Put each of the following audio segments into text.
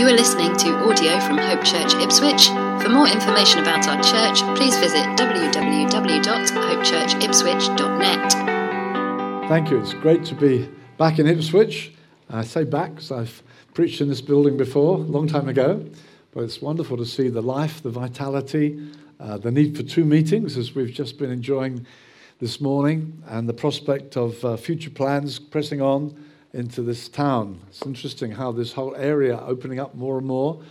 You are listening to audio from Hope Church Ipswich. For more information about our church, please visit www.hopechurchipswich.net. Thank you. It's great to be back in Ipswich. I say back because I've preached in this building before, a long time ago. But it's wonderful to see the life, the vitality, uh, the need for two meetings as we've just been enjoying this morning, and the prospect of uh, future plans pressing on into this town. It's interesting how this whole area opening up more and more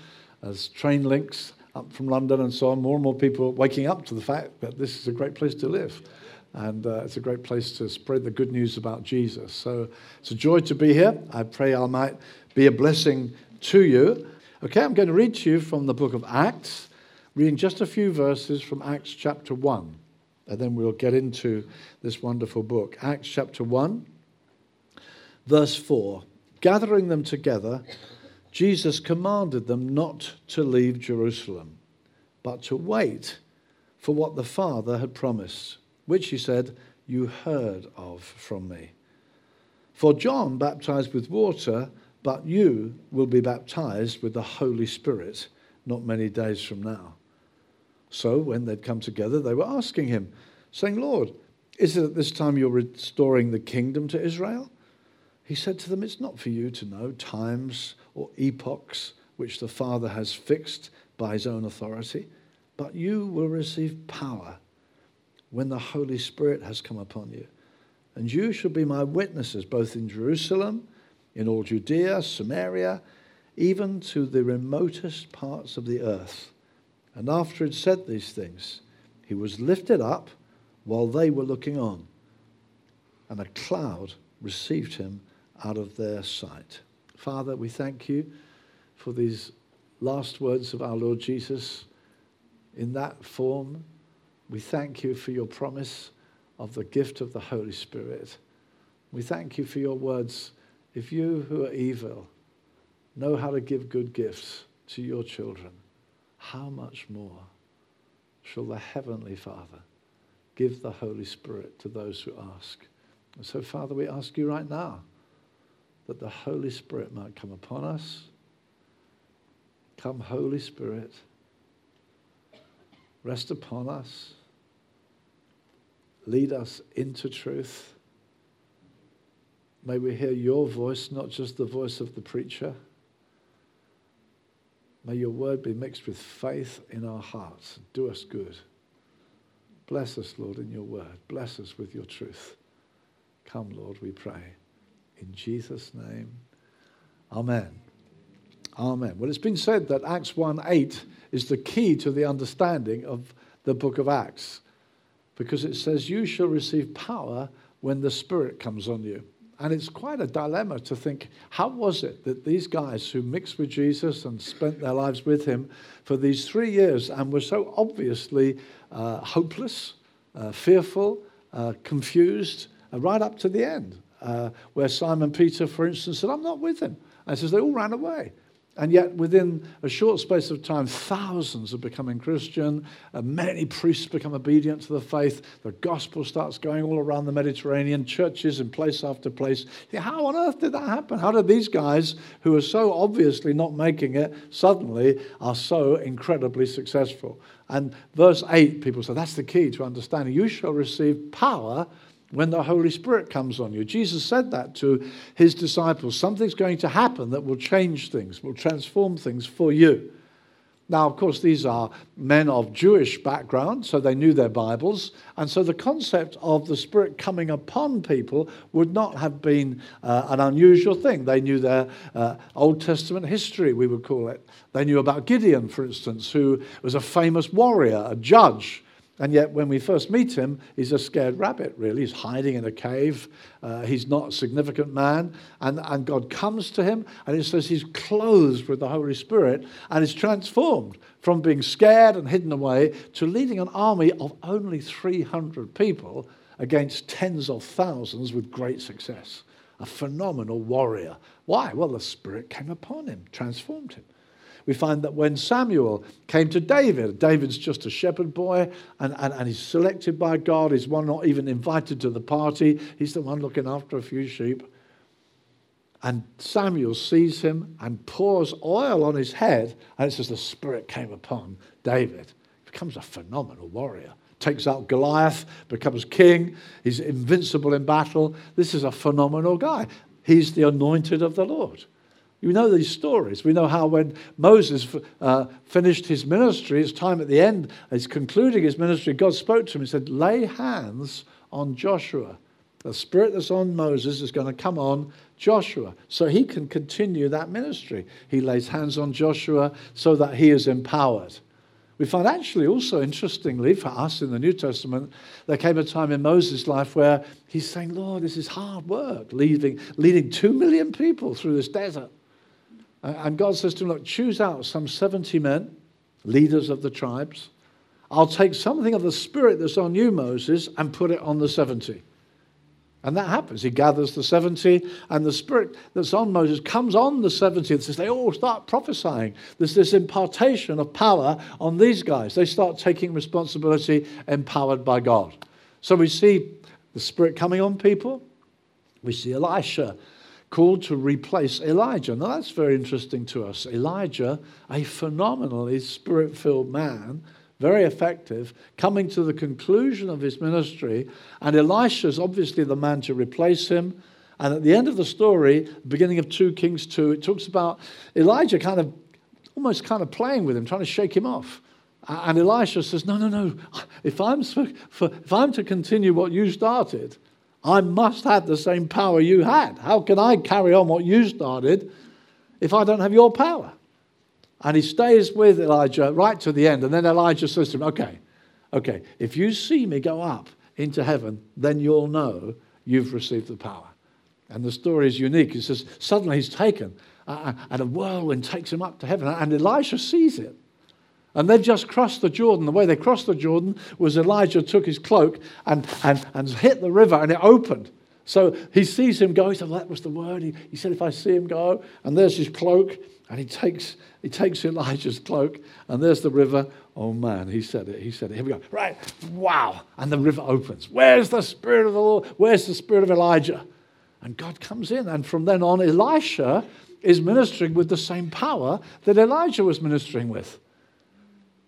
as train links up from London and so on. More and more people waking up to the fact that this is a great place to live. And uh, it's a great place to spread the good news about Jesus. So it's a joy to be here. I pray I might be a blessing to you. Okay, I'm going to read to you from the book of Acts, reading just a few verses from Acts chapter 1. And then we'll get into this wonderful book. Acts chapter 1. Verse 4 Gathering them together, Jesus commanded them not to leave Jerusalem, but to wait for what the Father had promised, which he said, You heard of from me. For John baptized with water, but you will be baptized with the Holy Spirit not many days from now. So when they'd come together, they were asking him, saying, Lord, is it at this time you're restoring the kingdom to Israel? He said to them, It's not for you to know times or epochs which the Father has fixed by his own authority, but you will receive power when the Holy Spirit has come upon you. And you shall be my witnesses both in Jerusalem, in all Judea, Samaria, even to the remotest parts of the earth. And after he had said these things, he was lifted up while they were looking on, and a cloud received him out of their sight. Father, we thank you for these last words of our Lord Jesus in that form. We thank you for your promise of the gift of the Holy Spirit. We thank you for your words. If you who are evil know how to give good gifts to your children, how much more shall the Heavenly Father give the Holy Spirit to those who ask? And so, Father, we ask you right now that the Holy Spirit might come upon us. Come, Holy Spirit, rest upon us, lead us into truth. May we hear your voice, not just the voice of the preacher. May your word be mixed with faith in our hearts. Do us good. Bless us, Lord, in your word. Bless us with your truth. Come, Lord, we pray. In Jesus' name, Amen. Amen. Well, it's been said that Acts 1 8 is the key to the understanding of the book of Acts because it says, You shall receive power when the Spirit comes on you. And it's quite a dilemma to think how was it that these guys who mixed with Jesus and spent their lives with him for these three years and were so obviously uh, hopeless, uh, fearful, uh, confused, uh, right up to the end? Uh, where Simon Peter, for instance, said, I'm not with him. And says they all ran away. And yet, within a short space of time, thousands are becoming Christian. Uh, many priests become obedient to the faith. The gospel starts going all around the Mediterranean, churches in place after place. How on earth did that happen? How did these guys, who are so obviously not making it, suddenly are so incredibly successful? And verse 8, people say that's the key to understanding. You shall receive power when the Holy Spirit comes on you. Jesus said that to his disciples. Something's going to happen that will change things, will transform things for you. Now, of course, these are men of Jewish background, so they knew their Bibles. And so the concept of the Spirit coming upon people would not have been uh, an unusual thing. They knew their uh, Old Testament history, we would call it. They knew about Gideon, for instance, who was a famous warrior, a judge and yet, when we first meet him, he's a scared rabbit, really. He's hiding in a cave. Uh, he's not a significant man. And, and God comes to him, and it says he's clothed with the Holy Spirit and is transformed from being scared and hidden away to leading an army of only 300 people against tens of thousands with great success. A phenomenal warrior. Why? Well, the Spirit came upon him, transformed him we find that when Samuel came to David, David's just a shepherd boy and, and, and he's selected by God. He's one not even invited to the party, he's the one looking after a few sheep. And Samuel sees him and pours oil on his head. And it says the Spirit came upon David. He becomes a phenomenal warrior. Takes out Goliath, becomes king. He's invincible in battle. This is a phenomenal guy. He's the anointed of the Lord. You know these stories. We know how when Moses uh, finished his ministry, his time at the end, he's concluding his ministry, God spoke to him and said, Lay hands on Joshua. The spirit that's on Moses is going to come on Joshua so he can continue that ministry. He lays hands on Joshua so that he is empowered. We find actually also interestingly for us in the New Testament, there came a time in Moses' life where he's saying, Lord, this is hard work, leading, leading two million people through this desert. Uh, and God says to him, Look, choose out some 70 men, leaders of the tribes. I'll take something of the spirit that's on you, Moses, and put it on the 70. And that happens. He gathers the 70, and the spirit that's on Moses comes on the 70 and says, they all start prophesying. There's this impartation of power on these guys. They start taking responsibility empowered by God. So we see the spirit coming on people. We see Elisha called to replace Elijah. Now that's very interesting to us. Elijah, a phenomenally spirit filled man, very effective, coming to the conclusion of his ministry, and Elisha's obviously the man to replace him. And at the end of the story, beginning of 2 Kings 2, it talks about Elijah kind of almost kind of playing with him, trying to shake him off. And Elisha says, No, no, no. If I'm, if I'm to continue what you started, I must have the same power you had. How can I carry on what you started if I don't have your power? And he stays with Elijah right to the end. And then Elijah says to him, Okay, okay, if you see me go up into heaven, then you'll know you've received the power. And the story is unique. He says, Suddenly he's taken, uh, and a whirlwind takes him up to heaven. And Elisha sees it. And they've just crossed the Jordan. The way they crossed the Jordan was Elijah took his cloak and, and, and hit the river and it opened. So he sees him go. He said, That was the word. He, he said, If I see him go, and there's his cloak, and he takes, he takes Elijah's cloak, and there's the river. Oh man, he said it. He said it. Here we go. Right. Wow. And the river opens. Where's the Spirit of the Lord? Where's the Spirit of Elijah? And God comes in. And from then on, Elisha is ministering with the same power that Elijah was ministering with.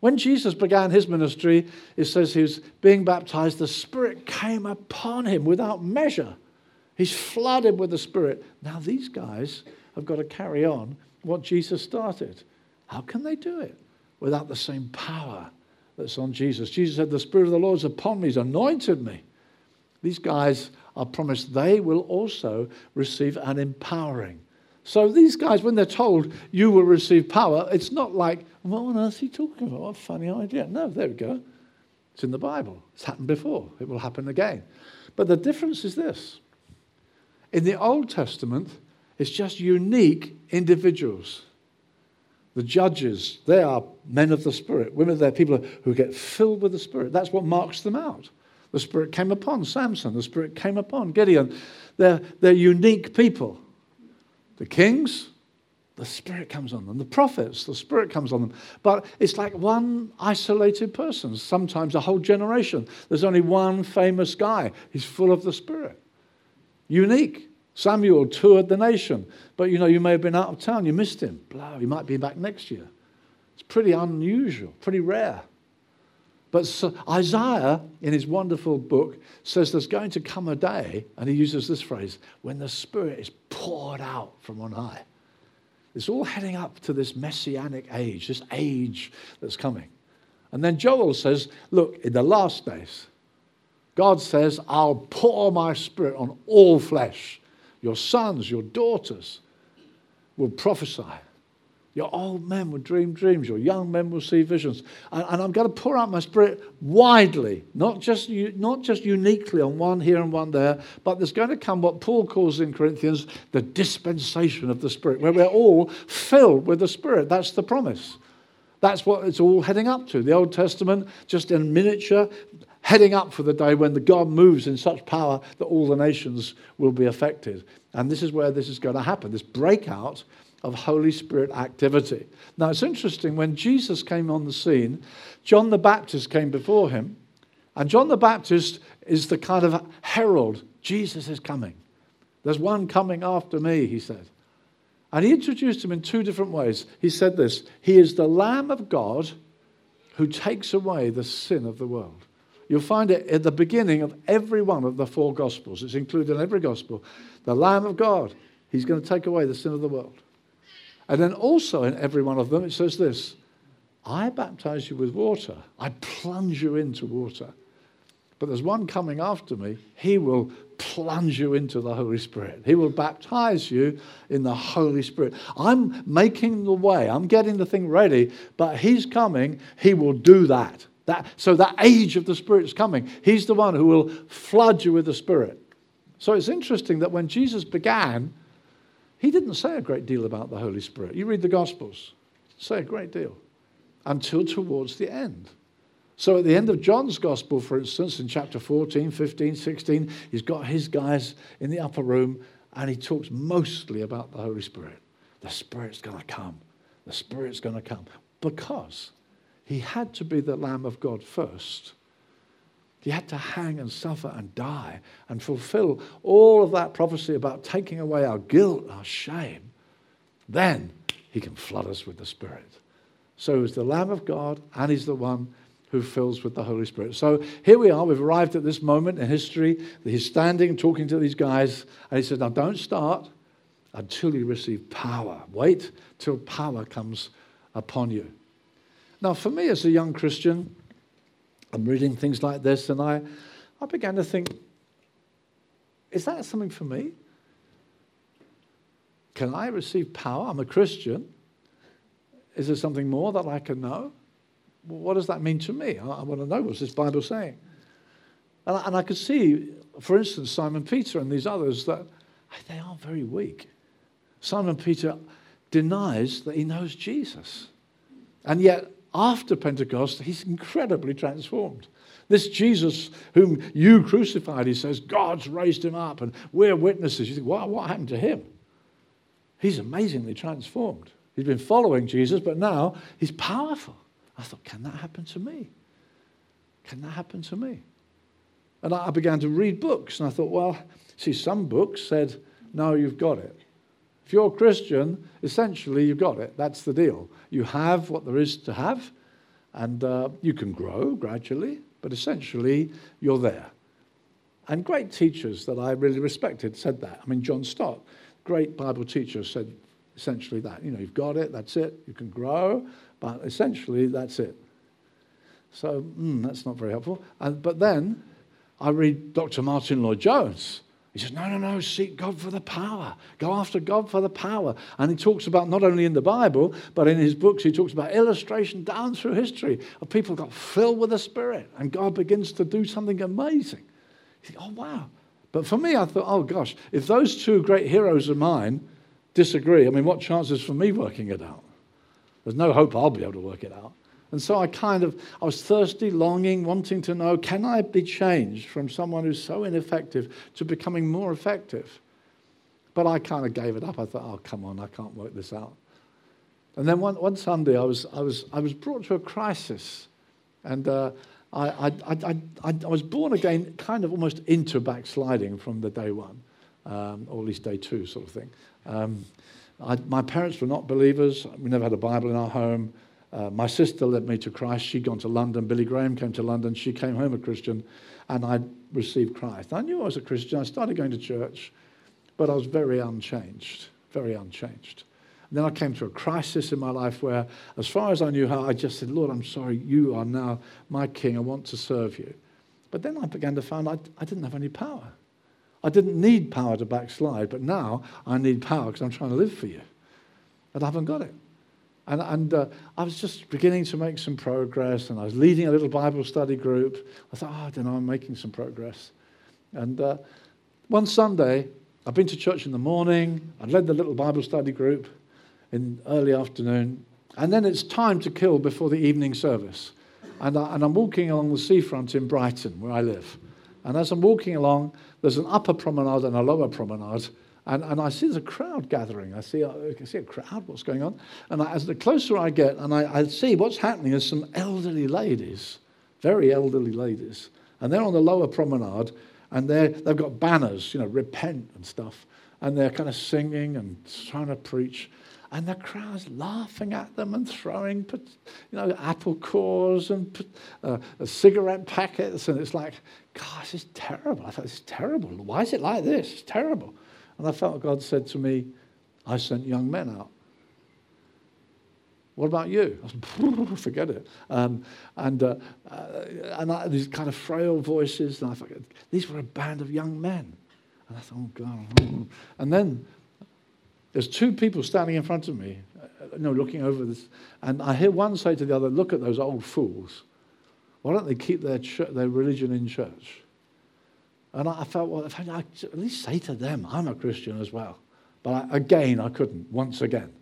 When Jesus began his ministry, it says he was being baptized, the Spirit came upon him without measure. He's flooded with the Spirit. Now, these guys have got to carry on what Jesus started. How can they do it without the same power that's on Jesus? Jesus said, The Spirit of the Lord is upon me, He's anointed me. These guys are promised they will also receive an empowering. So these guys, when they're told you will receive power, it's not like, what on earth is he talking about? What a funny idea. No, there we go. It's in the Bible. It's happened before. It will happen again. But the difference is this. In the Old Testament, it's just unique individuals. The judges, they are men of the Spirit. Women, they're people who get filled with the Spirit. That's what marks them out. The Spirit came upon Samson. The Spirit came upon Gideon. They're, they're unique people. The kings, the Spirit comes on them. The prophets, the Spirit comes on them. But it's like one isolated person, sometimes a whole generation. There's only one famous guy. He's full of the Spirit. Unique. Samuel toured the nation. But you know, you may have been out of town, you missed him. Blah, he might be back next year. It's pretty unusual, pretty rare. But so Isaiah, in his wonderful book, says there's going to come a day, and he uses this phrase, when the Spirit is poured out from on high. It's all heading up to this messianic age, this age that's coming. And then Joel says, Look, in the last days, God says, I'll pour my spirit on all flesh. Your sons, your daughters will prophesy. Your old men will dream dreams. Your young men will see visions. And, and, I'm going to pour out my spirit widely, not just, not just uniquely on one here and one there, but there's going to come what Paul calls in Corinthians the dispensation of the Spirit, where we're all filled with the Spirit. That's the promise. That's what it's all heading up to. The Old Testament, just in miniature, heading up for the day when the God moves in such power that all the nations will be affected. And this is where this is going to happen this breakout of Holy Spirit activity. Now, it's interesting, when Jesus came on the scene, John the Baptist came before him, and John the Baptist is the kind of herald Jesus is coming. There's one coming after me, he said. And he introduced him in two different ways. He said this He is the Lamb of God who takes away the sin of the world. You'll find it at the beginning of every one of the four Gospels. It's included in every Gospel. The Lamb of God, He's going to take away the sin of the world. And then also in every one of them, it says this I baptize you with water, I plunge you into water. But there's one coming after me. He will plunge you into the Holy Spirit. He will baptize you in the Holy Spirit. I'm making the way, I'm getting the thing ready, but He's coming. He will do that. that so that age of the Spirit is coming. He's the one who will flood you with the Spirit. So it's interesting that when Jesus began, He didn't say a great deal about the Holy Spirit. You read the Gospels, say a great deal until towards the end. So at the end of John's gospel, for instance, in chapter 14, 15, 16, he's got his guys in the upper room and he talks mostly about the Holy Spirit. The Spirit's going to come. The Spirit's going to come. Because he had to be the Lamb of God first. He had to hang and suffer and die and fulfill all of that prophecy about taking away our guilt, our shame. Then he can flood us with the Spirit. So he's the Lamb of God and he's the one who fills with the Holy Spirit. So here we are. We've arrived at this moment in history. He's standing, talking to these guys, and he says, Now don't start until you receive power. Wait till power comes upon you. Now, for me as a young Christian, I'm reading things like this, and I, I began to think, is that something for me? Can I receive power? I'm a Christian. Is there something more that I can know? what does that mean to me? I, I want to know what's this Bible saying. And I, and I could see, for instance, Simon Peter and these others that they are very weak. Simon Peter denies that he knows Jesus. And yet, after Pentecost, he's incredibly transformed. This Jesus whom you crucified, he says, God's raised him up and we're witnesses. You think, what happened to him? He's amazingly transformed. He's been following Jesus, but now he's powerful. I thought, can that happen to me? Can that happen to me? And I began to read books, and I thought, well, see, some books said, no, you've got it. If you're a Christian, essentially, you've got it. That's the deal. You have what there is to have, and uh, you can grow gradually, but essentially, you're there. And great teachers that I really respected said that. I mean, John Stott, great Bible teacher, said essentially that. You know, you've got it, that's it. You can grow, but essentially, that's it. So mm, that's not very helpful. And, but then I read Dr. Martyn Lloyd-Jones. He says, no, no, no, seek God for the power. Go after God for the power. And he talks about not only in the Bible, but in his books, he talks about illustration down through history of people got filled with the Spirit and God begins to do something amazing. You think, oh, wow. But for me, I thought, oh, gosh, if those two great heroes of mine disagree, I mean, what chances for me working it out? There's no hope I'll be able to work it out. And so I kind of, I was thirsty, longing, wanting to know, can I be changed from someone who's so ineffective to becoming more effective? But I kind of gave it up. I thought, oh, come on, I can't work this out. And then one, one Sunday, I was, I, was, I was brought to a crisis. And uh, I, I, I, I, was born again, kind of almost into backsliding from the day one, um, or at least day two, sort of thing. Um, I, my parents were not believers. We never had a Bible in our home. Uh, my sister led me to Christ. She'd gone to London. Billy Graham came to London. She came home a Christian, and I received Christ. I knew I was a Christian. I started going to church, but I was very unchanged, very unchanged. And then I came to a crisis in my life where, as far as I knew how, I just said, Lord, I'm sorry, you are now my king. I want to serve you. But then I began to find I, I didn't have any power. I didn't need power to backslide, but now I need power because I'm trying to live for you. And I haven't got it. And, and uh, I was just beginning to make some progress, and I was leading a little Bible study group. I thought, oh, I don't know, I'm making some progress. And uh, one Sunday, I've been to church in the morning, I'd led the little Bible study group in early afternoon, and then it's time to kill before the evening service. And, I, and I'm walking along the seafront in Brighton, where I live. And as I'm walking along, there's an upper promenade and a lower promenade. And, and I see there's a crowd gathering. I see, I see a crowd, what's going on? And I, as the closer I get, and I, I see what's happening is some elderly ladies, very elderly ladies. And they're on the lower promenade, and they've got banners, you know, repent and stuff. And they're kind of singing and trying to preach. And the crowd's laughing at them and throwing, you know, apple cores and uh, cigarette packets. And it's like, gosh, this is terrible. I thought, this is terrible. Why is it like this? It's terrible. And I felt God said to me, I sent young men out. What about you? I said, forget it. Um, and uh, uh, and I, these kind of frail voices, and I thought, these were a band of young men. And I thought, oh, God. And then there's two people standing in front of me, uh, you know, looking over this. And I hear one say to the other, look at those old fools. Why don't they keep their, ch- their religion in church? And I felt, well, if I at least say to them, I'm a Christian as well. But I, again, I couldn't, once again.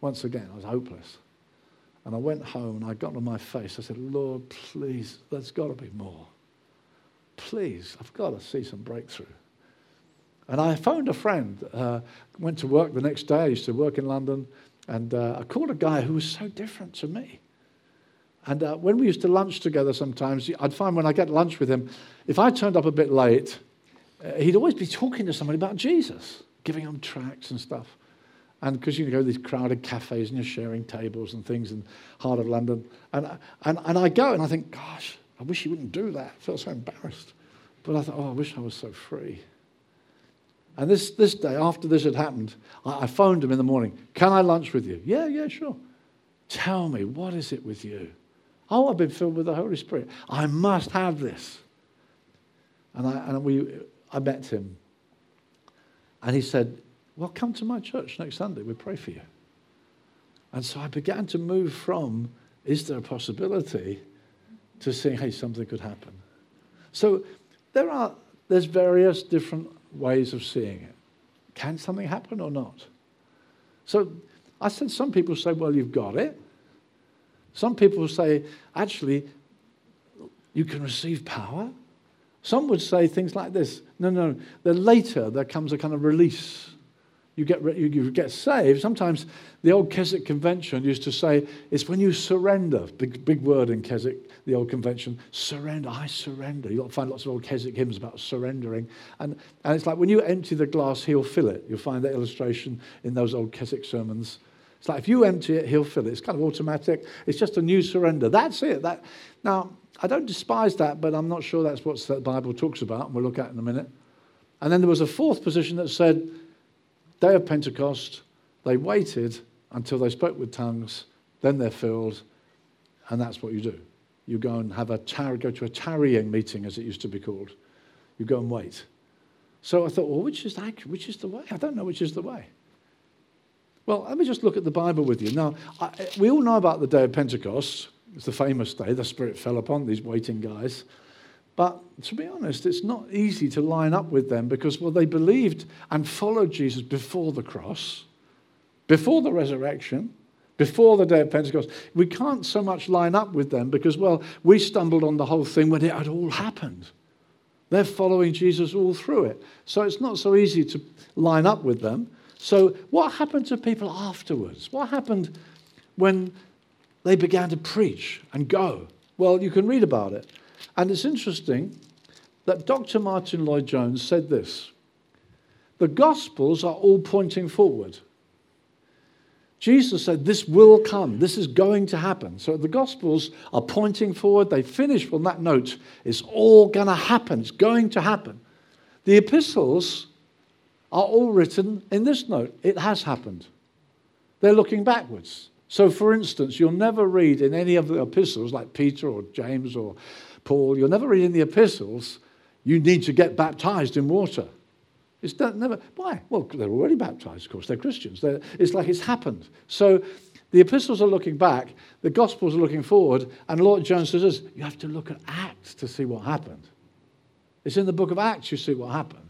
Once again, I was hopeless. And I went home and I got on my face. I said, Lord, please, there's got to be more. Please, I've got to see some breakthrough. And I phoned a friend, uh, went to work the next day. I used to work in London. And uh, I called a guy who was so different to me. And uh, when we used to lunch together sometimes, I'd find when I get lunch with him, if I turned up a bit late, uh, he'd always be talking to somebody about Jesus, giving them tracts and stuff. And because you go to these crowded cafes and you're sharing tables and things in heart of London. And, and, and I go and I think, gosh, I wish he wouldn't do that. I felt so embarrassed. But I thought, oh, I wish I was so free. And this, this day, after this had happened, I, I phoned him in the morning. Can I lunch with you? Yeah, yeah, sure. Tell me, what is it with you? Oh, I've been filled with the Holy Spirit. I must have this. And I, and we, I met him. And he said, well, come to my church next Sunday. We pray for you. And so I began to move from, is there a possibility, to saying, hey, something could happen. So there are, there's various different ways of seeing it. Can something happen or not? So I said, some people say, well, you've got it. Some people say, actually, you can receive power. Some would say things like this no, no, then later there comes a kind of release you get, you, you get saved. Sometimes the old Keswick Convention used to say it's when you surrender. Big, big word in Keswick, the old convention. Surrender. I surrender. You'll find lots of old Keswick hymns about surrendering. And, and it's like when you empty the glass, he'll fill it. You'll find that illustration in those old Keswick sermons. It's like if you empty it, he'll fill it. It's kind of automatic. It's just a new surrender. That's it. That, now, I don't despise that, but I'm not sure that's what the Bible talks about, and we'll look at in a minute. And then there was a fourth position that said, Day of Pentecost, they waited until they spoke with tongues, then they're filled, and that's what you do. You go and have a tar- go to a tarrying meeting, as it used to be called. You go and wait. So I thought, well, which is, which is the way? I don't know which is the way. Well, let me just look at the Bible with you. Now, I, we all know about the day of Pentecost. It's the famous day. The Spirit fell upon these waiting guys. But to be honest, it's not easy to line up with them because, well, they believed and followed Jesus before the cross, before the resurrection, before the day of Pentecost. We can't so much line up with them because, well, we stumbled on the whole thing when it had all happened. They're following Jesus all through it. So it's not so easy to line up with them. So, what happened to people afterwards? What happened when they began to preach and go? Well, you can read about it. And it's interesting that Dr. Martyn Lloyd Jones said this The Gospels are all pointing forward. Jesus said, This will come. This is going to happen. So the Gospels are pointing forward. They finish on that note. It's all going to happen. It's going to happen. The epistles are all written in this note. It has happened. They're looking backwards. So, for instance, you'll never read in any of the epistles, like Peter or James or Paul, you'll never read in the epistles, you need to get baptized in water. It's never. Why? Well, they're already baptized, of course. They're Christians. They're, it's like it's happened. So the epistles are looking back, the gospels are looking forward, and Lloyd Jones says you have to look at Acts to see what happened. It's in the book of Acts you see what happened.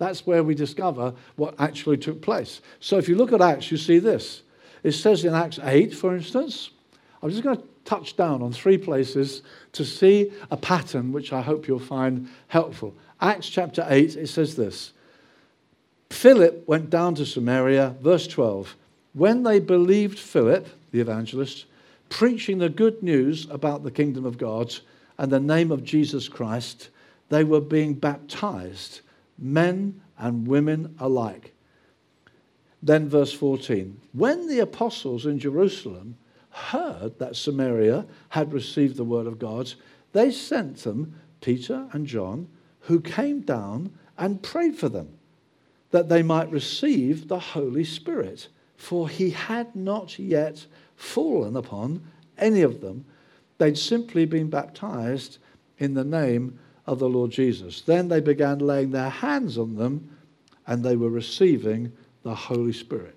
That's where we discover what actually took place. So if you look at Acts, you see this. It says in Acts 8, for instance, I'm just going to touch down on three places to see a pattern which I hope you'll find helpful. Acts chapter 8, it says this Philip went down to Samaria, verse 12. When they believed Philip, the evangelist, preaching the good news about the kingdom of God and the name of Jesus Christ, they were being baptized, men and women alike. Then, verse 14 When the apostles in Jerusalem heard that Samaria had received the word of God, they sent them Peter and John, who came down and prayed for them that they might receive the Holy Spirit, for he had not yet fallen upon any of them. They'd simply been baptized in the name of the Lord Jesus. Then they began laying their hands on them and they were receiving the Holy Spirit.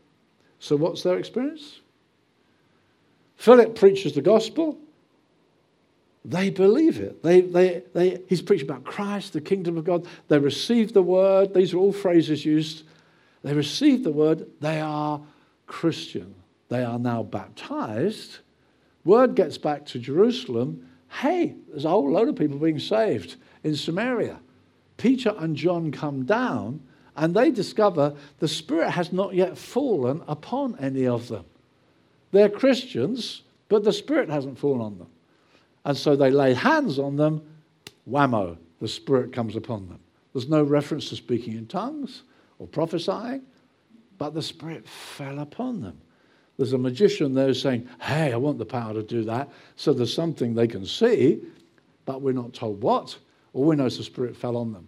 So, what's their experience? Philip preaches the gospel. They believe it. They, they, they, he's preaching about Christ, the kingdom of God. They receive the word. These are all phrases used. They receive the word. They are Christian. They are now baptized. Word gets back to Jerusalem. Hey, there's a whole load of people being saved in Samaria. Peter and John come down and they discover the Spirit has not yet fallen upon any of them. They're Christians, but the Spirit hasn't fallen on them. And so they lay hands on them, whammo, the Spirit comes upon them. There's no reference to speaking in tongues or prophesying, but the Spirit fell upon them. There's a magician there saying, Hey, I want the power to do that. So there's something they can see, but we're not told what. All we know is the Spirit fell on them.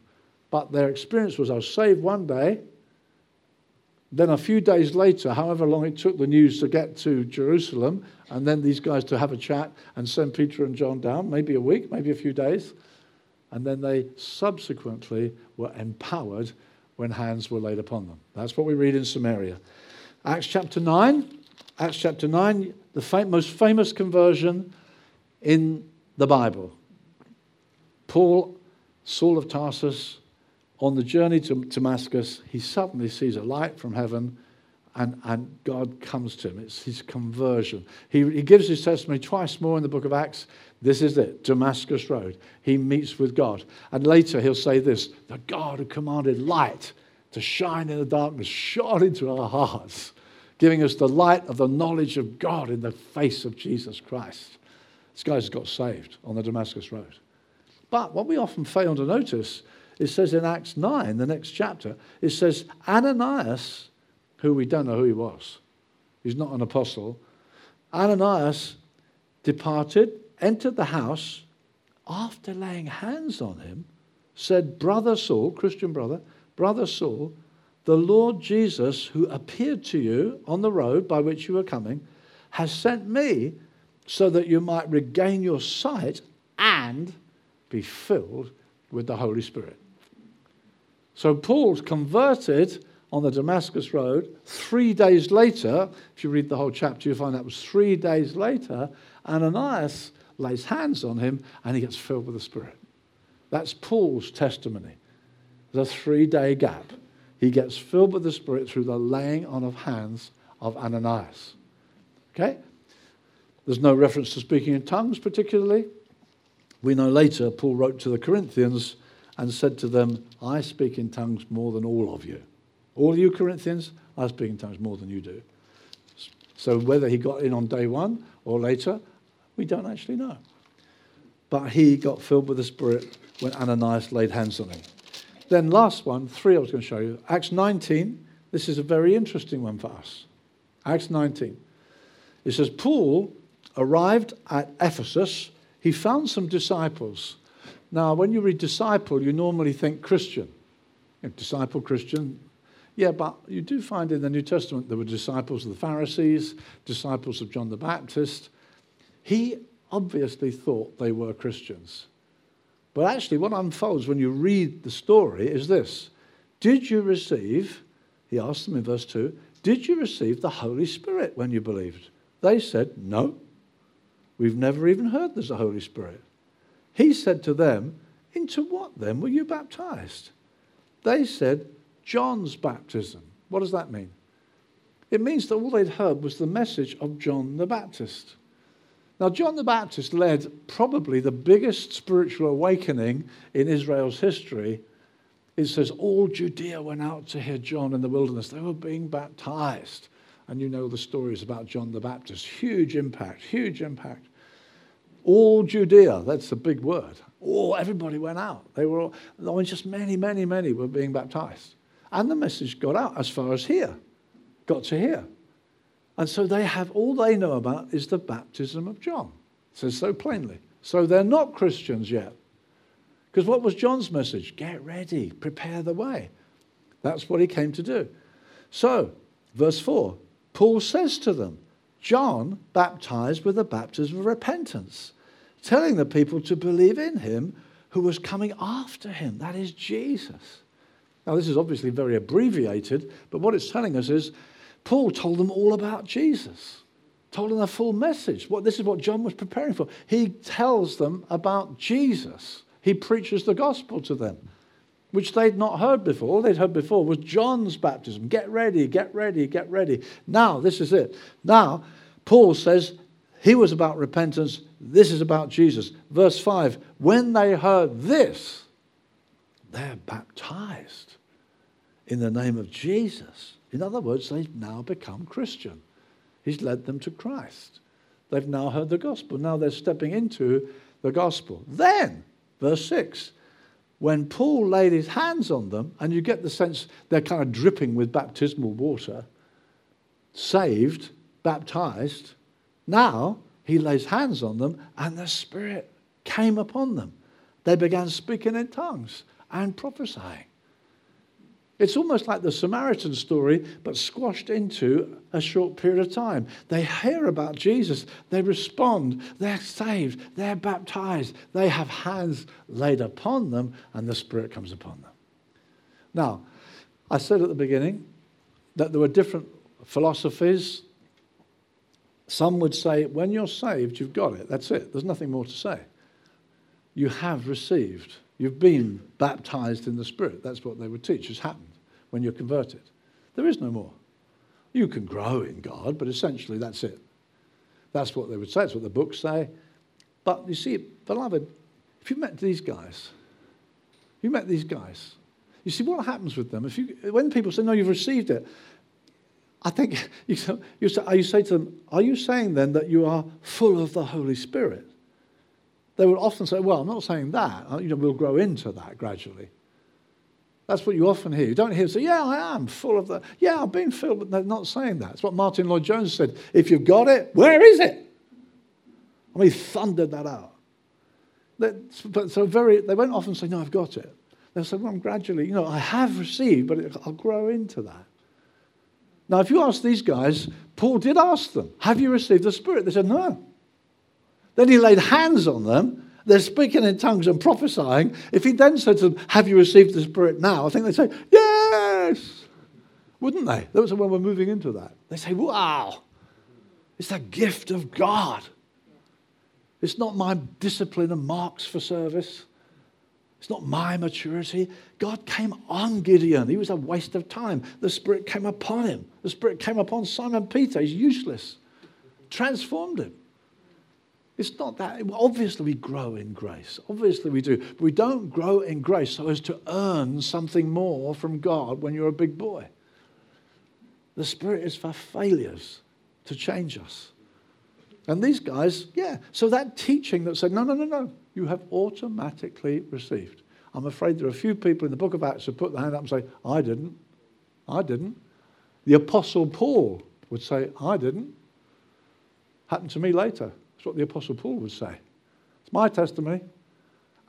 But their experience was I was saved one day. Then a few days later, however long it took the news to get to Jerusalem, and then these guys to have a chat and send Peter and John down, maybe a week, maybe a few days. And then they subsequently were empowered when hands were laid upon them. That's what we read in Samaria. Acts chapter 9. Acts chapter 9, the most famous conversion in the Bible. Paul, Saul of Tarsus, on the journey to Damascus, he suddenly sees a light from heaven and, and God comes to him. It's his conversion. He, he gives his testimony twice more in the book of Acts. This is it Damascus Road. He meets with God. And later he'll say this the God who commanded light to shine in the darkness shone into our hearts, giving us the light of the knowledge of God in the face of Jesus Christ. This guy's got saved on the Damascus Road. But what we often fail to notice it says in Acts 9, the next chapter, it says Ananias, who we don't know who he was, he's not an apostle. Ananias departed, entered the house, after laying hands on him, said, Brother Saul, Christian brother, Brother Saul, the Lord Jesus, who appeared to you on the road by which you were coming, has sent me so that you might regain your sight and be filled with the Holy Spirit. So Paul's converted on the Damascus Road. Three days later, if you read the whole chapter, you find that was three days later, Ananias lays hands on him and he gets filled with the Spirit. That's Paul's testimony. The three day gap. He gets filled with the Spirit through the laying on of hands of Ananias. Okay? There's no reference to speaking in tongues, particularly. We know later Paul wrote to the Corinthians and said to them, I speak in tongues more than all of you. All you Corinthians, I speak in tongues more than you do. So whether he got in on day one or later, we don't actually know. But he got filled with the Spirit when Ananias laid hands on him. Then, last one, three I was going to show you. Acts 19. This is a very interesting one for us. Acts 19. It says, Paul arrived at Ephesus. He found some disciples now, when you read disciple, you normally think Christian. You know, disciple, Christian. Yeah, but you do find in the New Testament there were disciples of the Pharisees, disciples of John the Baptist. He obviously thought they were Christians. But actually, what unfolds when you read the story is this Did you receive, he asked them in verse 2, did you receive the Holy Spirit when you believed? They said, No. We've never even heard there's a Holy Spirit. He said to them, Into what then were you baptized? They said, John's baptism. What does that mean? It means that all they'd heard was the message of John the Baptist. Now, John the Baptist led probably the biggest spiritual awakening in Israel's history. It says all Judea went out to hear John in the wilderness. They were being baptized. And you know the stories about John the Baptist. Huge impact, huge impact. all Judea, that's a big word. All, everybody went out. They were all, just many, many, many were being baptized. And the message got out as far as here, got to here. And so they have, all they know about is the baptism of John. It says so plainly. So they're not Christians yet. Because what was John's message? Get ready, prepare the way. That's what he came to do. So, verse 4, Paul says to them, John baptized with a baptism of repentance, telling the people to believe in him who was coming after him. That is Jesus. Now, this is obviously very abbreviated, but what it's telling us is Paul told them all about Jesus, told them the full message. What, this is what John was preparing for. He tells them about Jesus, he preaches the gospel to them. Which they'd not heard before. All they'd heard before was John's baptism. Get ready, get ready, get ready. Now, this is it. Now, Paul says he was about repentance. This is about Jesus. Verse 5 When they heard this, they're baptized in the name of Jesus. In other words, they've now become Christian. He's led them to Christ. They've now heard the gospel. Now they're stepping into the gospel. Then, verse 6, when Paul laid his hands on them, and you get the sense they're kind of dripping with baptismal water, saved, baptized, now he lays hands on them, and the Spirit came upon them. They began speaking in tongues and prophesying. It's almost like the Samaritan story, but squashed into a short period of time. They hear about Jesus, they respond, they're saved, they're baptized, they have hands laid upon them, and the Spirit comes upon them. Now, I said at the beginning that there were different philosophies. Some would say, when you're saved, you've got it. That's it. There's nothing more to say. You have received You've been baptized in the Spirit. That's what they would teach has happened when you're converted. There is no more. You can grow in God, but essentially that's it. That's what they would say. That's what the books say. But you see, beloved, if you met these guys, you met these guys, you see what happens with them. If you, when people say, no, you've received it, I think you, you, say, you say to them, are you saying then that you are full of the Holy Spirit? They would often say, Well, I'm not saying that. Uh, you know, we'll grow into that gradually. That's what you often hear. You don't hear say, Yeah, I am full of that. Yeah, I've been filled, but they're not saying that. It's what Martyn Lloyd-Jones said. If you've got it, where is it? I mean, he thundered that out. But so very, they won't often say, No, I've got it. They'll say, Well, I'm gradually, you know, I have received, but I'll grow into that. Now, if you ask these guys, Paul did ask them, Have you received the Spirit? They said, No. Then he laid hands on them. They're speaking in tongues and prophesying. If he then said to them, Have you received the Spirit now? I think they'd say, Yes. Wouldn't they? That was when we're moving into that. They say, Wow. It's a gift of God. It's not my discipline and marks for service. It's not my maturity. God came on Gideon. He was a waste of time. The Spirit came upon him. The Spirit came upon Simon Peter. He's useless. Transformed him. It's not that. Obviously, we grow in grace. Obviously, we do. But we don't grow in grace so as to earn something more from God when you're a big boy. The Spirit is for failures to change us. And these guys, yeah. So that teaching that said, no, no, no, no, you have automatically received. I'm afraid there are a few people in the book of Acts who put their hand up and say, I didn't. I didn't. The Apostle Paul would say, I didn't. Happened to me later. That's what the Apostle Paul would say. It's my testimony.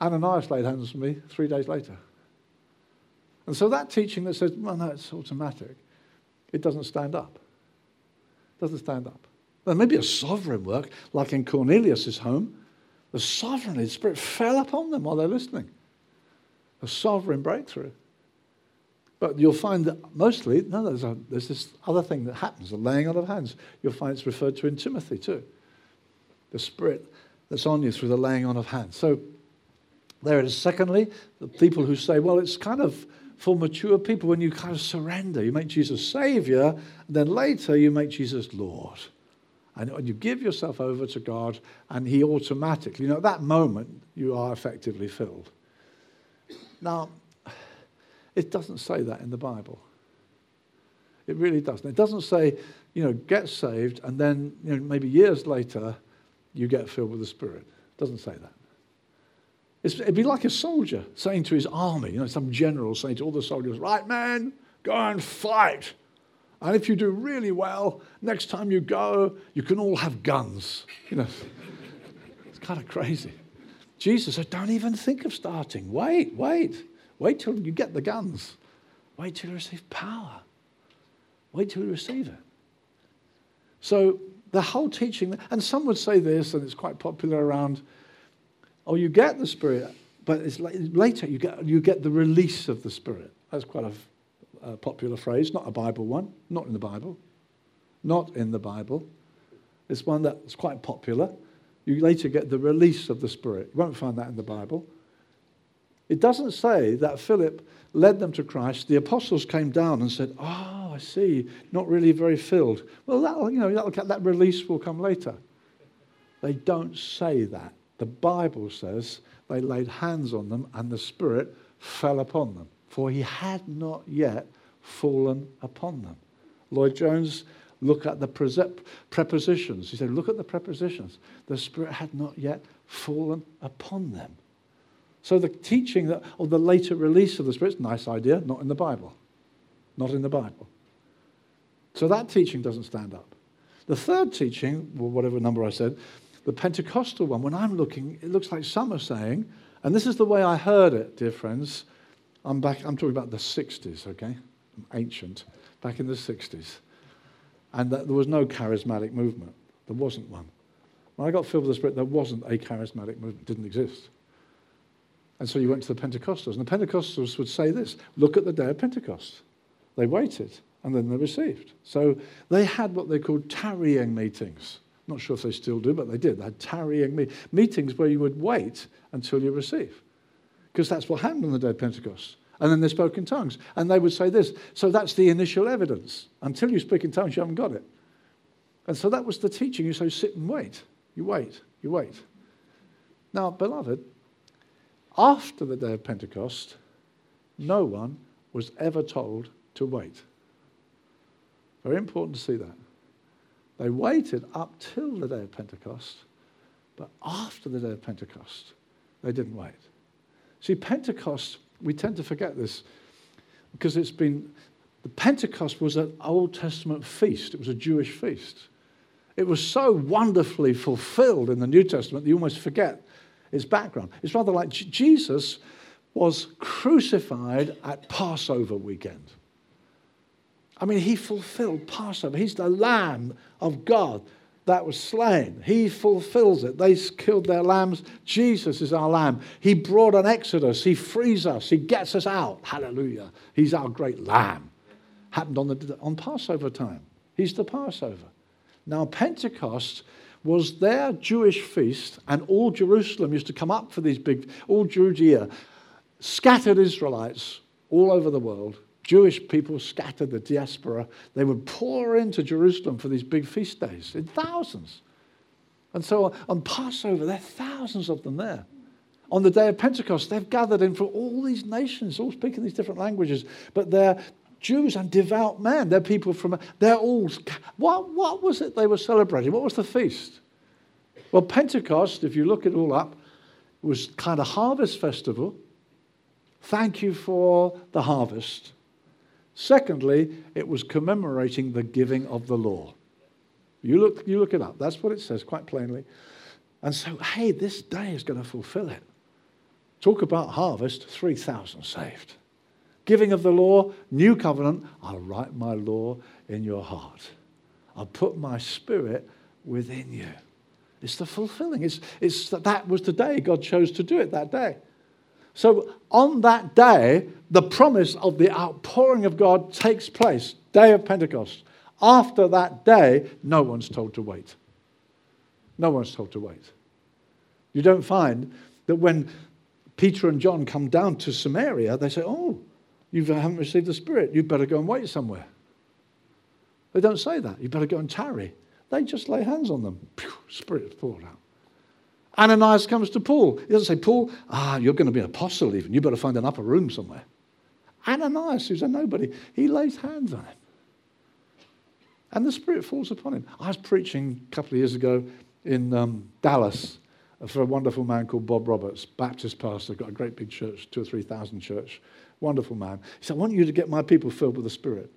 Ananias laid hands on me three days later. And so that teaching that says, well, no, it's automatic, it doesn't stand up. It doesn't stand up. There may be a sovereign work, like in Cornelius' home. The sovereignty, the Spirit fell upon them while they're listening. A sovereign breakthrough. But you'll find that mostly, no, there's, a, there's this other thing that happens, the laying on of hands. You'll find it's referred to in Timothy too the Spirit that's on you through the laying on of hands. So there it is. Secondly, the people who say, well, it's kind of for mature people when you kind of surrender. You make Jesus Savior, and then later you make Jesus Lord. And you give yourself over to God, and He automatically, you know, at that moment, you are effectively filled. Now, it doesn't say that in the Bible. It really doesn't. It doesn't say, you know, get saved, and then, you know, maybe years later, you get filled with the Spirit. It doesn't say that. It's, it'd be like a soldier saying to his army, you know, some general saying to all the soldiers, right, man, go and fight. And if you do really well, next time you go, you can all have guns. You know, it's kind of crazy. Jesus said, don't even think of starting. Wait, wait. Wait till you get the guns. Wait till you receive power. Wait till you receive it. So the whole teaching, and some would say this, and it's quite popular around, oh, you get the Spirit, but it's later you get, you get the release of the Spirit. That's quite a, a popular phrase, not a Bible one, not in the Bible. Not in the Bible. It's one that's quite popular. You later get the release of the Spirit. You won't find that in the Bible. It doesn't say that Philip led them to Christ. The apostles came down and said, Oh, I see, not really very filled. Well, that'll, you know, that'll, that release will come later. They don't say that. The Bible says they laid hands on them and the Spirit fell upon them, for he had not yet fallen upon them. Lloyd Jones look at the prepositions. He said, Look at the prepositions. The Spirit had not yet fallen upon them. So the teaching that, of the later release of the Spirit, nice idea, not in the Bible. Not in the Bible. So that teaching doesn't stand up. The third teaching, whatever number I said, the Pentecostal one, when I'm looking, it looks like some are saying, and this is the way I heard it, dear friends. I'm back, I'm talking about the 60s, okay? I'm ancient, back in the 60s. And that there was no charismatic movement. There wasn't one. When I got filled with the Spirit, there wasn't a charismatic movement, it didn't exist. And so you went to the Pentecostals. And the Pentecostals would say this look at the day of Pentecost. They waited and then they received. So they had what they called tarrying meetings. Not sure if they still do, but they did. They had tarrying me- meetings where you would wait until you receive. Because that's what happened on the day of Pentecost. And then they spoke in tongues. And they would say this. So that's the initial evidence. Until you speak in tongues, you haven't got it. And so that was the teaching. You say, sit and wait. You wait. You wait. Now, beloved, after the day of Pentecost, no one was ever told to wait. Very important to see that. They waited up till the day of Pentecost, but after the day of Pentecost, they didn't wait. See, Pentecost, we tend to forget this because it's been, the Pentecost was an Old Testament feast, it was a Jewish feast. It was so wonderfully fulfilled in the New Testament that you almost forget its background. It's rather like Jesus was crucified at Passover weekend. I mean, he fulfilled Passover. He's the Lamb of God that was slain. He fulfills it. They killed their lambs. Jesus is our Lamb. He brought an exodus. He frees us. He gets us out. Hallelujah. He's our great Lamb. Happened on, the, on Passover time. He's the Passover. Now, Pentecost was their Jewish feast, and all Jerusalem used to come up for these big, all Judea, scattered Israelites all over the world. Jewish people scattered, the diaspora, they would pour into Jerusalem for these big feast days in thousands. And so on Passover, there are thousands of them there. On the day of Pentecost, they've gathered in from all these nations, all speaking these different languages, but they're Jews and devout men. They're people from, they're all, what, what was it they were celebrating? What was the feast? Well, Pentecost, if you look it all up, was kind of harvest festival. Thank you for the harvest. Secondly, it was commemorating the giving of the law. You look, you look it up. That's what it says quite plainly. And so, hey, this day is going to fulfill it. Talk about harvest, 3,000 saved. Giving of the law, new covenant, I'll write my law in your heart. I'll put my spirit within you. It's the fulfilling. It's, it's that, that was the day God chose to do it that day. So on that day, the promise of the outpouring of God takes place, day of Pentecost. After that day, no one's told to wait. No one's told to wait. You don't find that when Peter and John come down to Samaria, they say, Oh, you haven't received the Spirit. You'd better go and wait somewhere. They don't say that. You'd better go and tarry. They just lay hands on them. Pew, Spirit poured out. Ananias comes to Paul. He doesn't say, Paul, ah, you're going to be an apostle even. You better find an upper room somewhere. Ananias, who's a nobody, he lays hands on him. And the Spirit falls upon him. I was preaching a couple of years ago in um, Dallas, for a wonderful man called Bob Roberts, Baptist pastor, got a great big church, two or three thousand church. Wonderful man. He said, I want you to get my people filled with the Spirit.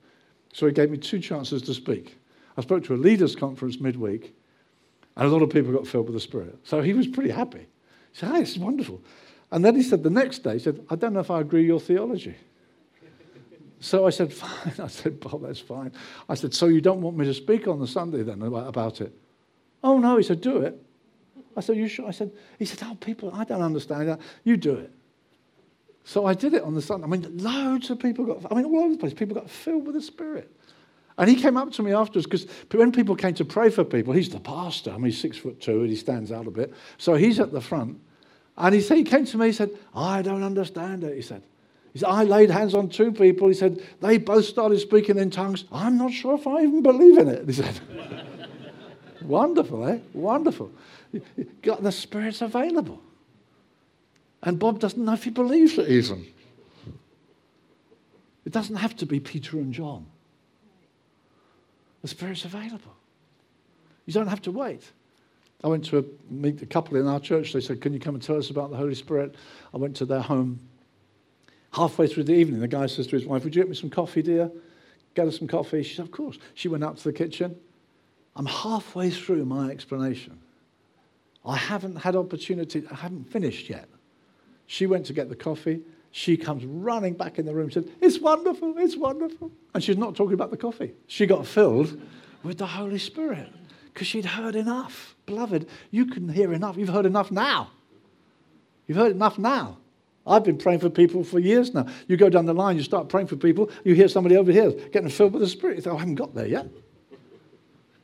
So he gave me two chances to speak. I spoke to a leaders' conference midweek, and a lot of people got filled with the Spirit. So he was pretty happy. He said, Hey, this is wonderful. And then he said the next day, he said, I don't know if I agree your theology. So I said, Fine. I said, Bob, that's fine. I said, So you don't want me to speak on the Sunday then about it? Oh, no. He said, Do it. I said, You sure? I said, He said, Oh, people, I don't understand that. You do it. So I did it on the Sunday. I mean, loads of people got, I mean, all over the place, people got filled with the Spirit. And he came up to me afterwards because when people came to pray for people, he's the pastor. I mean, he's six foot two and he stands out a bit. So he's at the front. And he said, he came to me, he said, I don't understand it, he said. He said, I laid hands on two people. He said, they both started speaking in tongues. I'm not sure if I even believe in it. He said, Wonderful, eh? Wonderful. God, the Spirit's available. And Bob doesn't know if he believes it even. It doesn't have to be Peter and John. The Spirit's available. You don't have to wait. I went to a, meet a couple in our church. They said, Can you come and tell us about the Holy Spirit? I went to their home. Halfway through the evening, the guy says to his wife, Would you get me some coffee, dear? Get us some coffee. She said, Of course. She went out to the kitchen. I'm halfway through my explanation. I haven't had opportunity, I haven't finished yet. She went to get the coffee. She comes running back in the room and said, It's wonderful, it's wonderful. And she's not talking about the coffee. She got filled with the Holy Spirit because she'd heard enough. Beloved, you can hear enough. You've heard enough now. You've heard enough now. I've been praying for people for years now. You go down the line, you start praying for people, you hear somebody over here getting filled with the Spirit. You think, oh, I haven't got there yet.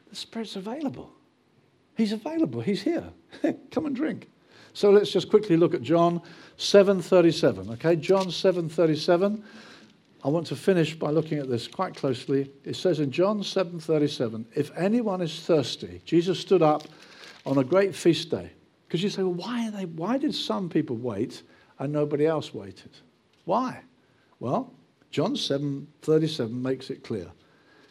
The Spirit's available. He's available. He's here. Come and drink. So let's just quickly look at John 7:37. Okay, John 7:37. I want to finish by looking at this quite closely. It says in John 7:37, if anyone is thirsty, Jesus stood up on a great feast day. Because you say, well, why, they, why did some people wait and nobody else waited? Why? Well, John 7:37 makes it clear.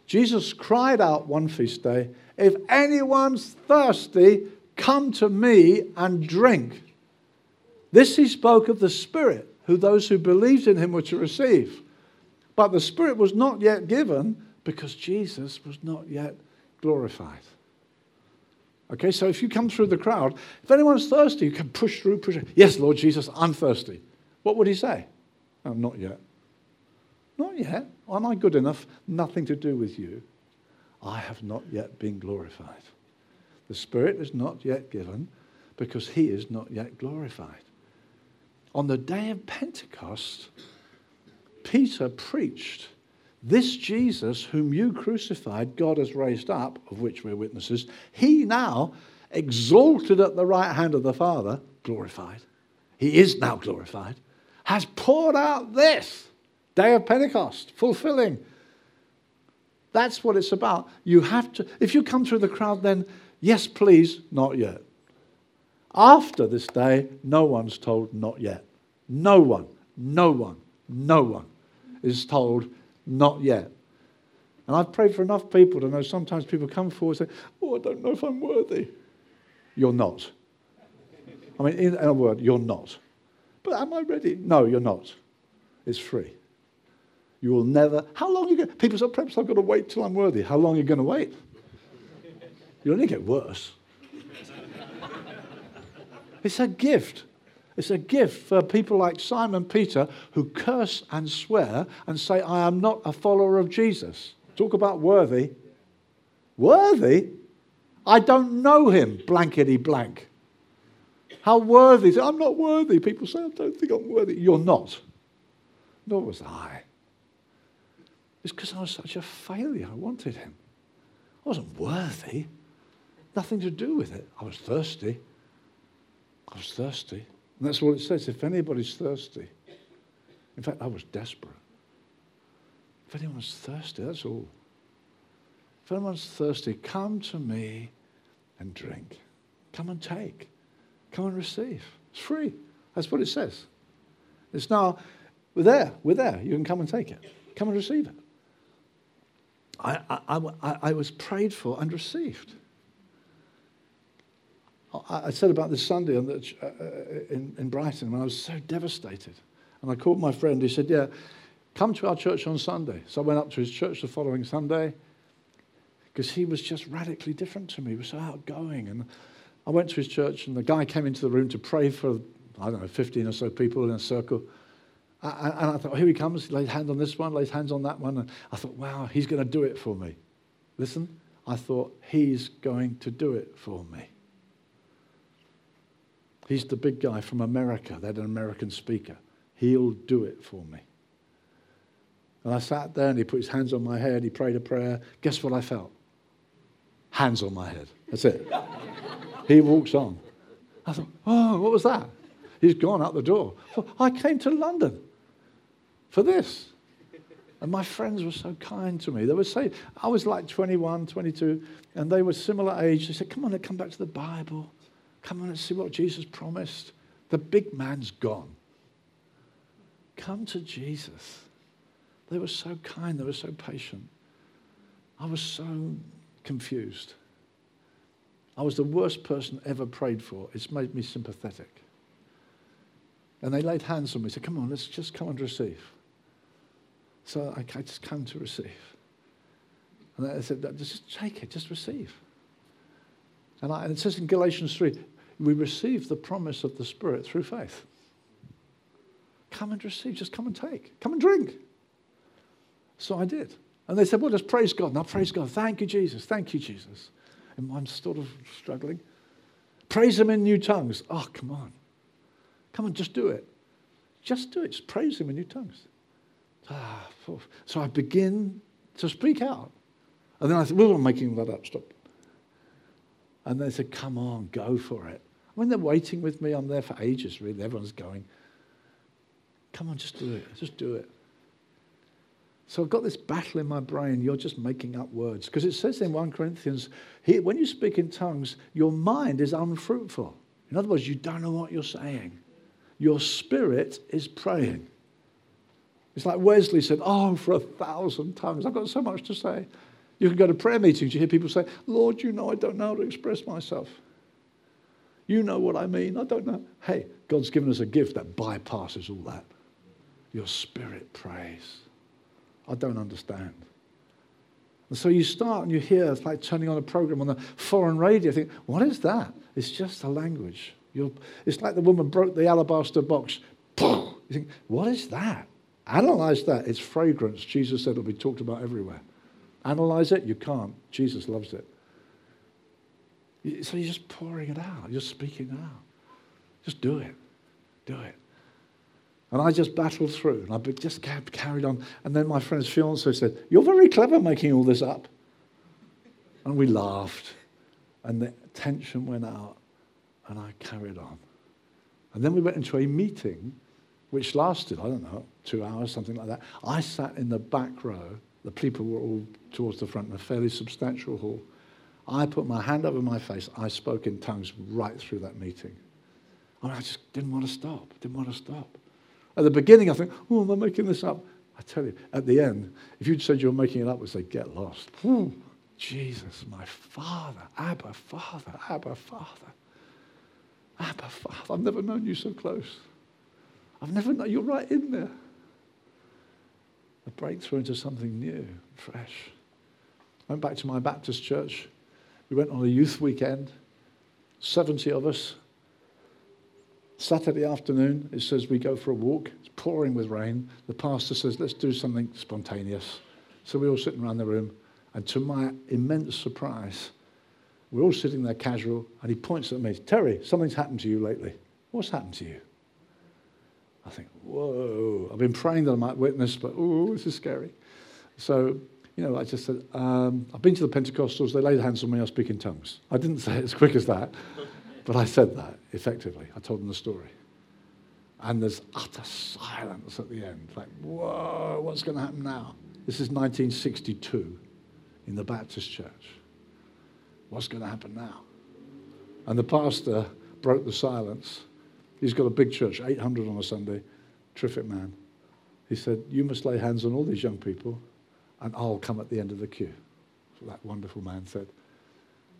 Jesus cried out one feast day, if anyone's thirsty, come to me and drink. This he spoke of the Spirit, who those who believed in him were to receive. But the Spirit was not yet given because Jesus was not yet glorified. Okay, so if you come through the crowd, if anyone's thirsty, you can push through, push through. Yes, Lord Jesus, I'm thirsty. What would he say? Oh, not yet. Not yet. Am I good enough? Nothing to do with you. I have not yet been glorified. The Spirit is not yet given because he is not yet glorified. On the day of Pentecost, Peter preached, This Jesus, whom you crucified, God has raised up, of which we're witnesses. He now, exalted at the right hand of the Father, glorified, he is now glorified, has poured out this day of Pentecost, fulfilling. That's what it's about. You have to, if you come through the crowd, then yes, please, not yet. After this day, no one's told not yet. No one, no one, no one is told, not yet. And I've prayed for enough people to know sometimes people come forward and say, Oh, I don't know if I'm worthy. You're not. I mean, in a word, you're not. But am I ready? No, you're not. It's free. You will never. How long are you going to. People say, perhaps I've got to wait till I'm worthy. How long are you going to wait? You'll only get worse. it's a gift. It's a gift for people like Simon Peter who curse and swear and say, I am not a follower of Jesus. Talk about worthy. Worthy? I don't know him, blankety blank. How worthy? I'm not worthy. People say, I don't think I'm worthy. You're not. Nor was I. It's because I was such a failure. I wanted him. I wasn't worthy. Nothing to do with it. I was thirsty. I was thirsty. And that's what it says. If anybody's thirsty, in fact, I was desperate. If anyone's thirsty, that's all. If anyone's thirsty, come to me and drink. Come and take. Come and receive. It's free. That's what it says. It's now, we're there. We're there. You can come and take it. Come and receive it. I, I, I, I was prayed for and received. I, said about this Sunday on the, uh, uh, in, in Brighton when I was so devastated. And I called my friend. He said, Yeah, come to our church on Sunday. So I went up to his church the following Sunday because he was just radically different to me. He was so outgoing. And I went to his church, and the guy came into the room to pray for, I don't know, 15 or so people in a circle. And I thought, oh, here he comes. He laid hands on this one, laid hands on that one. And I thought, wow, he's going to do it for me. Listen, I thought, he's going to do it for me. He's the big guy from America. They had an American speaker. He'll do it for me. And I sat there and he put his hands on my head. He prayed a prayer. Guess what I felt? Hands on my head. That's it. he walks on. I thought, oh, what was that? He's gone out the door. I came to London for this. And my friends were so kind to me. They would say, I was like 21, 22, and they were similar age. They said, Come on, come back to the Bible. Come on and see what Jesus promised. The big man's gone. Come to Jesus. They were so kind, they were so patient. I was so confused. I was the worst person ever prayed for. It's made me sympathetic. And they laid hands on me, said, Come on, let's just come and receive. So I, I just come to receive. And I said, Just take it, just receive. And, I, and it says in Galatians 3 we receive the promise of the Spirit through faith. Come and receive, just come and take, come and drink. So I did. And they said, Well, just praise God. Now, praise God. Thank you, Jesus. Thank you, Jesus. And I'm sort of struggling. Praise Him in new tongues. Oh, come on. Come on, just do it. Just do it. Just praise Him in new tongues. Ah, so I begin to speak out. And then I said, Well, I'm making that up. Stop. And they said, Come on, go for it. When they're waiting with me, I'm there for ages, really. Everyone's going, Come on, just do it. Just do it. So I've got this battle in my brain. You're just making up words. Because it says in 1 Corinthians, when you speak in tongues, your mind is unfruitful. In other words, you don't know what you're saying. Your spirit is praying. It's like Wesley said, Oh, for a thousand tongues. I've got so much to say. You can go to prayer meetings, you hear people say, Lord, you know I don't know how to express myself. You know what I mean. I don't know. Hey, God's given us a gift that bypasses all that. Your spirit prays. I don't understand. And so you start and you hear, it's like turning on a program on the foreign radio. Think, what is that? It's just a language. You're, it's like the woman broke the alabaster box. You think, what is that? Analyze that. It's fragrance. Jesus said it'll be talked about everywhere. Analyze it. You can't. Jesus loves it. So you're just pouring it out. You're speaking out. Just do it. Do it. And I just battled through and I just carried on. And then my friend's fiance said, You're very clever making all this up. And we laughed. And the tension went out. And I carried on. And then we went into a meeting which lasted, I don't know, two hours, something like that. I sat in the back row. The people were all towards the front in a fairly substantial hall. I put my hand over my face. I spoke in tongues right through that meeting. I, mean, I just didn't want to stop, didn't want to stop. At the beginning, I think, oh, am I making this up? I tell you, at the end, if you'd said you were making it up, we'd say, get lost. Jesus, my Father, Abba, Father, Abba, Father. Abba, Father, I've never known you so close. I've never known, you're right in there. A breakthrough into something new, fresh. Went back to my Baptist church. We went on a youth weekend, 70 of us, Saturday afternoon, it says we go for a walk. It's pouring with rain. The pastor says, let's do something spontaneous. So we're all sitting around the room. And to my immense surprise, we're all sitting there casual. And he points at me, Terry, something's happened to you lately. What's happened to you? I think, whoa. I've been praying that I might witness, but oh, this is scary. So, you know, I just said, um, I've been to the Pentecostals. They laid hands on me. I speak in tongues. I didn't say it as quick as that. But I said that effectively. I told them the story. And there's utter silence at the end. Like, whoa, what's going to happen now? This is 1962 in the Baptist church. What's going to happen now? And the pastor broke the silence. He's got a big church, 800 on a Sunday, terrific man. He said, You must lay hands on all these young people, and I'll come at the end of the queue. That wonderful man said.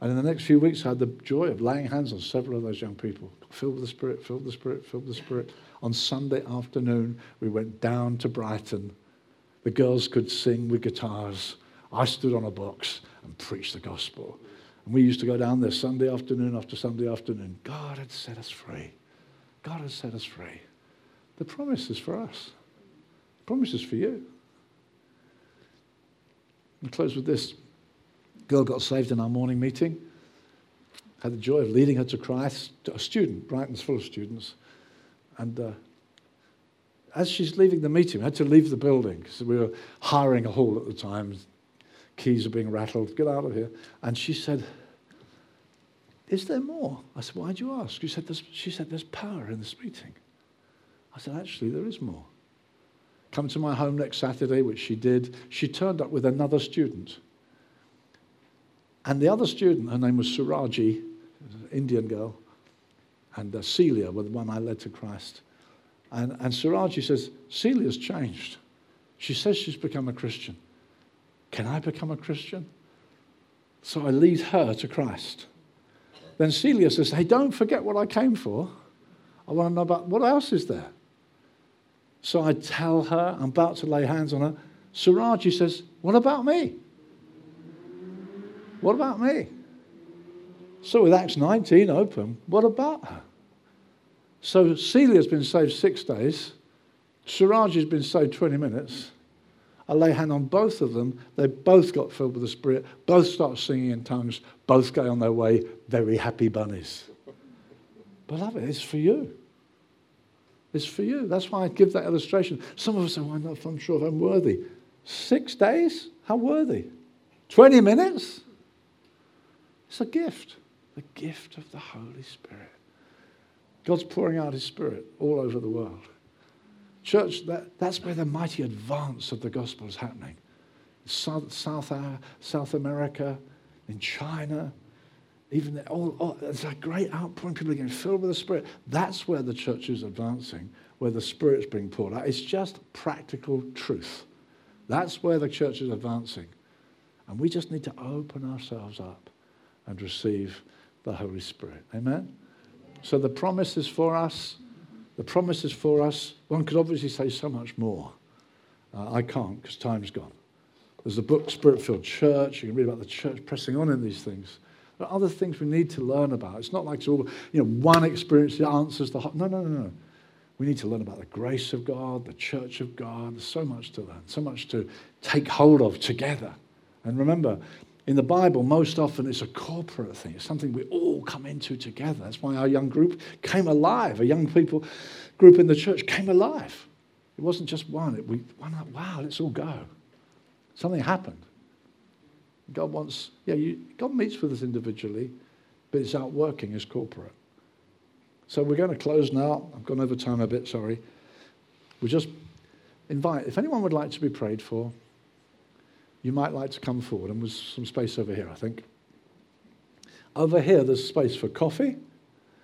And in the next few weeks, I had the joy of laying hands on several of those young people, filled with the Spirit, filled with the Spirit, filled with the Spirit. On Sunday afternoon, we went down to Brighton. The girls could sing with guitars. I stood on a box and preached the gospel. And we used to go down there Sunday afternoon after Sunday afternoon. God had set us free. God has set us free. The promise is for us. The promise is for you. I'll close with this. Girl got saved in our morning meeting. Had the joy of leading her to Christ. A student, Brighton's full of students. And uh, as she's leaving the meeting, we had to leave the building because we were hiring a hall at the time. Keys are being rattled. Get out of here. And she said, Is there more? I said, Why'd you ask? She said, she said, There's power in this meeting. I said, Actually, there is more. Come to my home next Saturday, which she did. She turned up with another student. And the other student, her name was Suraji, an Indian girl, and uh, Celia was the one I led to Christ. And, and Suraji says, Celia's changed. She says she's become a Christian. Can I become a Christian? So I lead her to Christ. Then Celia says, Hey, don't forget what I came for. I want to know about what else is there. So I tell her, I'm about to lay hands on her. Suraji says, What about me? What about me? So with Acts 19 open, what about her? So Celia's been saved six days. Suraji's been saved 20 minutes. I lay hand on both of them. They both got filled with the Spirit, both start singing in tongues, both go on their way, very happy bunnies. Beloved, it's for you. It's for you. That's why I give that illustration. Some of us say, well, I'm not I'm sure if I'm worthy. Six days? How worthy? 20 minutes? It's a gift, the gift of the Holy Spirit. God's pouring out His Spirit all over the world. Church, that, that's where the mighty advance of the gospel is happening. South, South, uh, South America, in China, even all, there's a great outpouring. People are getting filled with the Spirit. That's where the church is advancing, where the Spirit's being poured out. It's just practical truth. That's where the church is advancing. And we just need to open ourselves up and receive the Holy Spirit. Amen? So the promise is for us. The promise is for us. One could obviously say so much more. Uh, I can't because time's gone. There's the book Spirit Filled Church. You can read about the church pressing on in these things. There are other things we need to learn about. It's not like it's all, you know, one experience that answers the whole. No, no, no, no. We need to learn about the grace of God, the church of God. There's so much to learn, so much to take hold of together. And remember, in the Bible, most often it's a corporate thing. It's something we all come into together. That's why our young group came alive. A young people group in the church came alive. It wasn't just one. It, we up, wow, let's all go. Something happened. God wants, yeah, you, God meets with us individually, but it's out working as corporate. So we're going to close now. I've gone over time a bit, sorry. We just invite, if anyone would like to be prayed for, you might like to come forward. And there's some space over here, I think. Over here, there's space for coffee.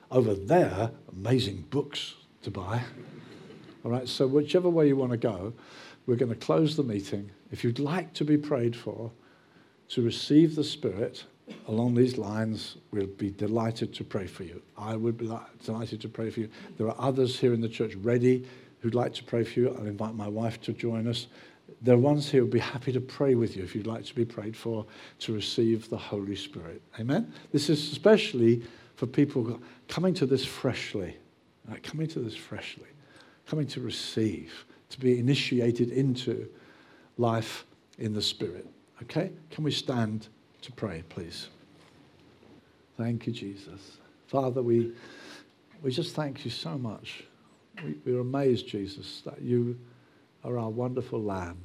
Over there, amazing books to buy. All right, so whichever way you want to go, we're going to close the meeting. If you'd like to be prayed for, to receive the Spirit along these lines, we'll be delighted to pray for you. I would be delighted to pray for you. There are others here in the church ready who'd like to pray for you. I'll invite my wife to join us there are ones here who'd be happy to pray with you if you'd like to be prayed for to receive the Holy Spirit. Amen? This is especially for people coming to this freshly, right? coming to this freshly, coming to receive, to be initiated into life in the Spirit. Okay? Can we stand to pray, please? Thank you, Jesus. Father, we, we just thank you so much. We, we're amazed, Jesus, that you are our wonderful Lamb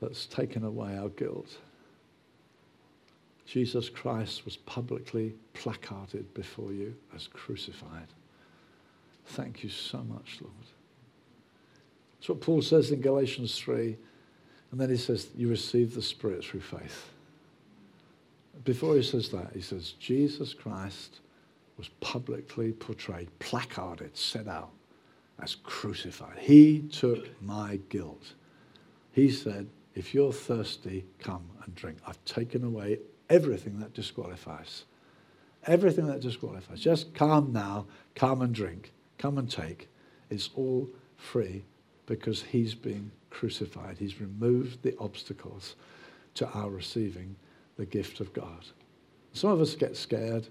that's taken away our guilt. Jesus Christ was publicly placarded before you as crucified. Thank you so much, Lord. That's what Paul says in Galatians 3. And then he says, You receive the Spirit through faith. Before he says that, he says, Jesus Christ was publicly portrayed, placarded, set out as crucified. He took my guilt. He said, If you're thirsty, come and drink. I've taken away everything that disqualifies. Everything that disqualifies. Just come now, come and drink, come and take. It's all free because he's been crucified. He's removed the obstacles to our receiving the gift of God. Some of us get scared.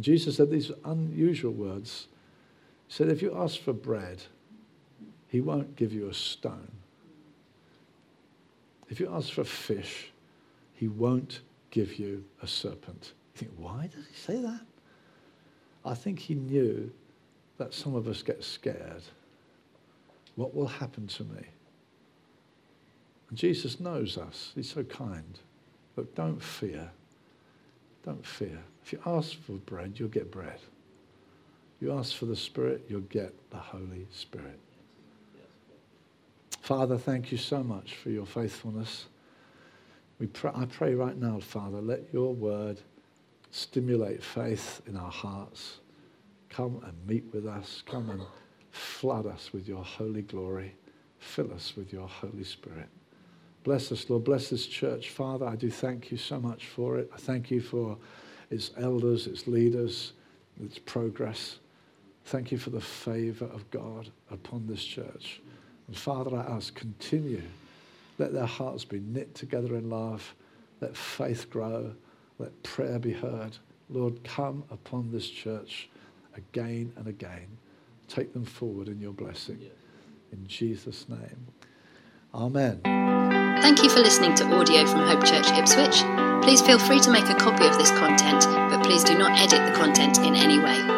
Jesus said these unusual words. He said, If you ask for bread, he won't give you a stone. If you ask for fish, he won't give you a serpent. You think, why does he say that? I think he knew that some of us get scared. What will happen to me? Jesus knows us. He's so kind. But don't fear. Don't fear. If you ask for bread, you'll get bread. You ask for the Spirit, you'll get the Holy Spirit. Father, thank you so much for your faithfulness. We pray, I pray right now, Father, let your word stimulate faith in our hearts. Come and meet with us. Come and flood us with your holy glory. Fill us with your Holy Spirit. Bless us, Lord. Bless this church. Father, I do thank you so much for it. I thank you for its elders, its leaders, its progress. Thank you for the favor of God upon this church. And Father, I ask, continue. Let their hearts be knit together in love. Let faith grow. Let prayer be heard. Lord, come upon this church again and again. Take them forward in your blessing. In Jesus' name. Amen. Thank you for listening to audio from Hope Church Ipswich. Please feel free to make a copy of this content, but please do not edit the content in any way.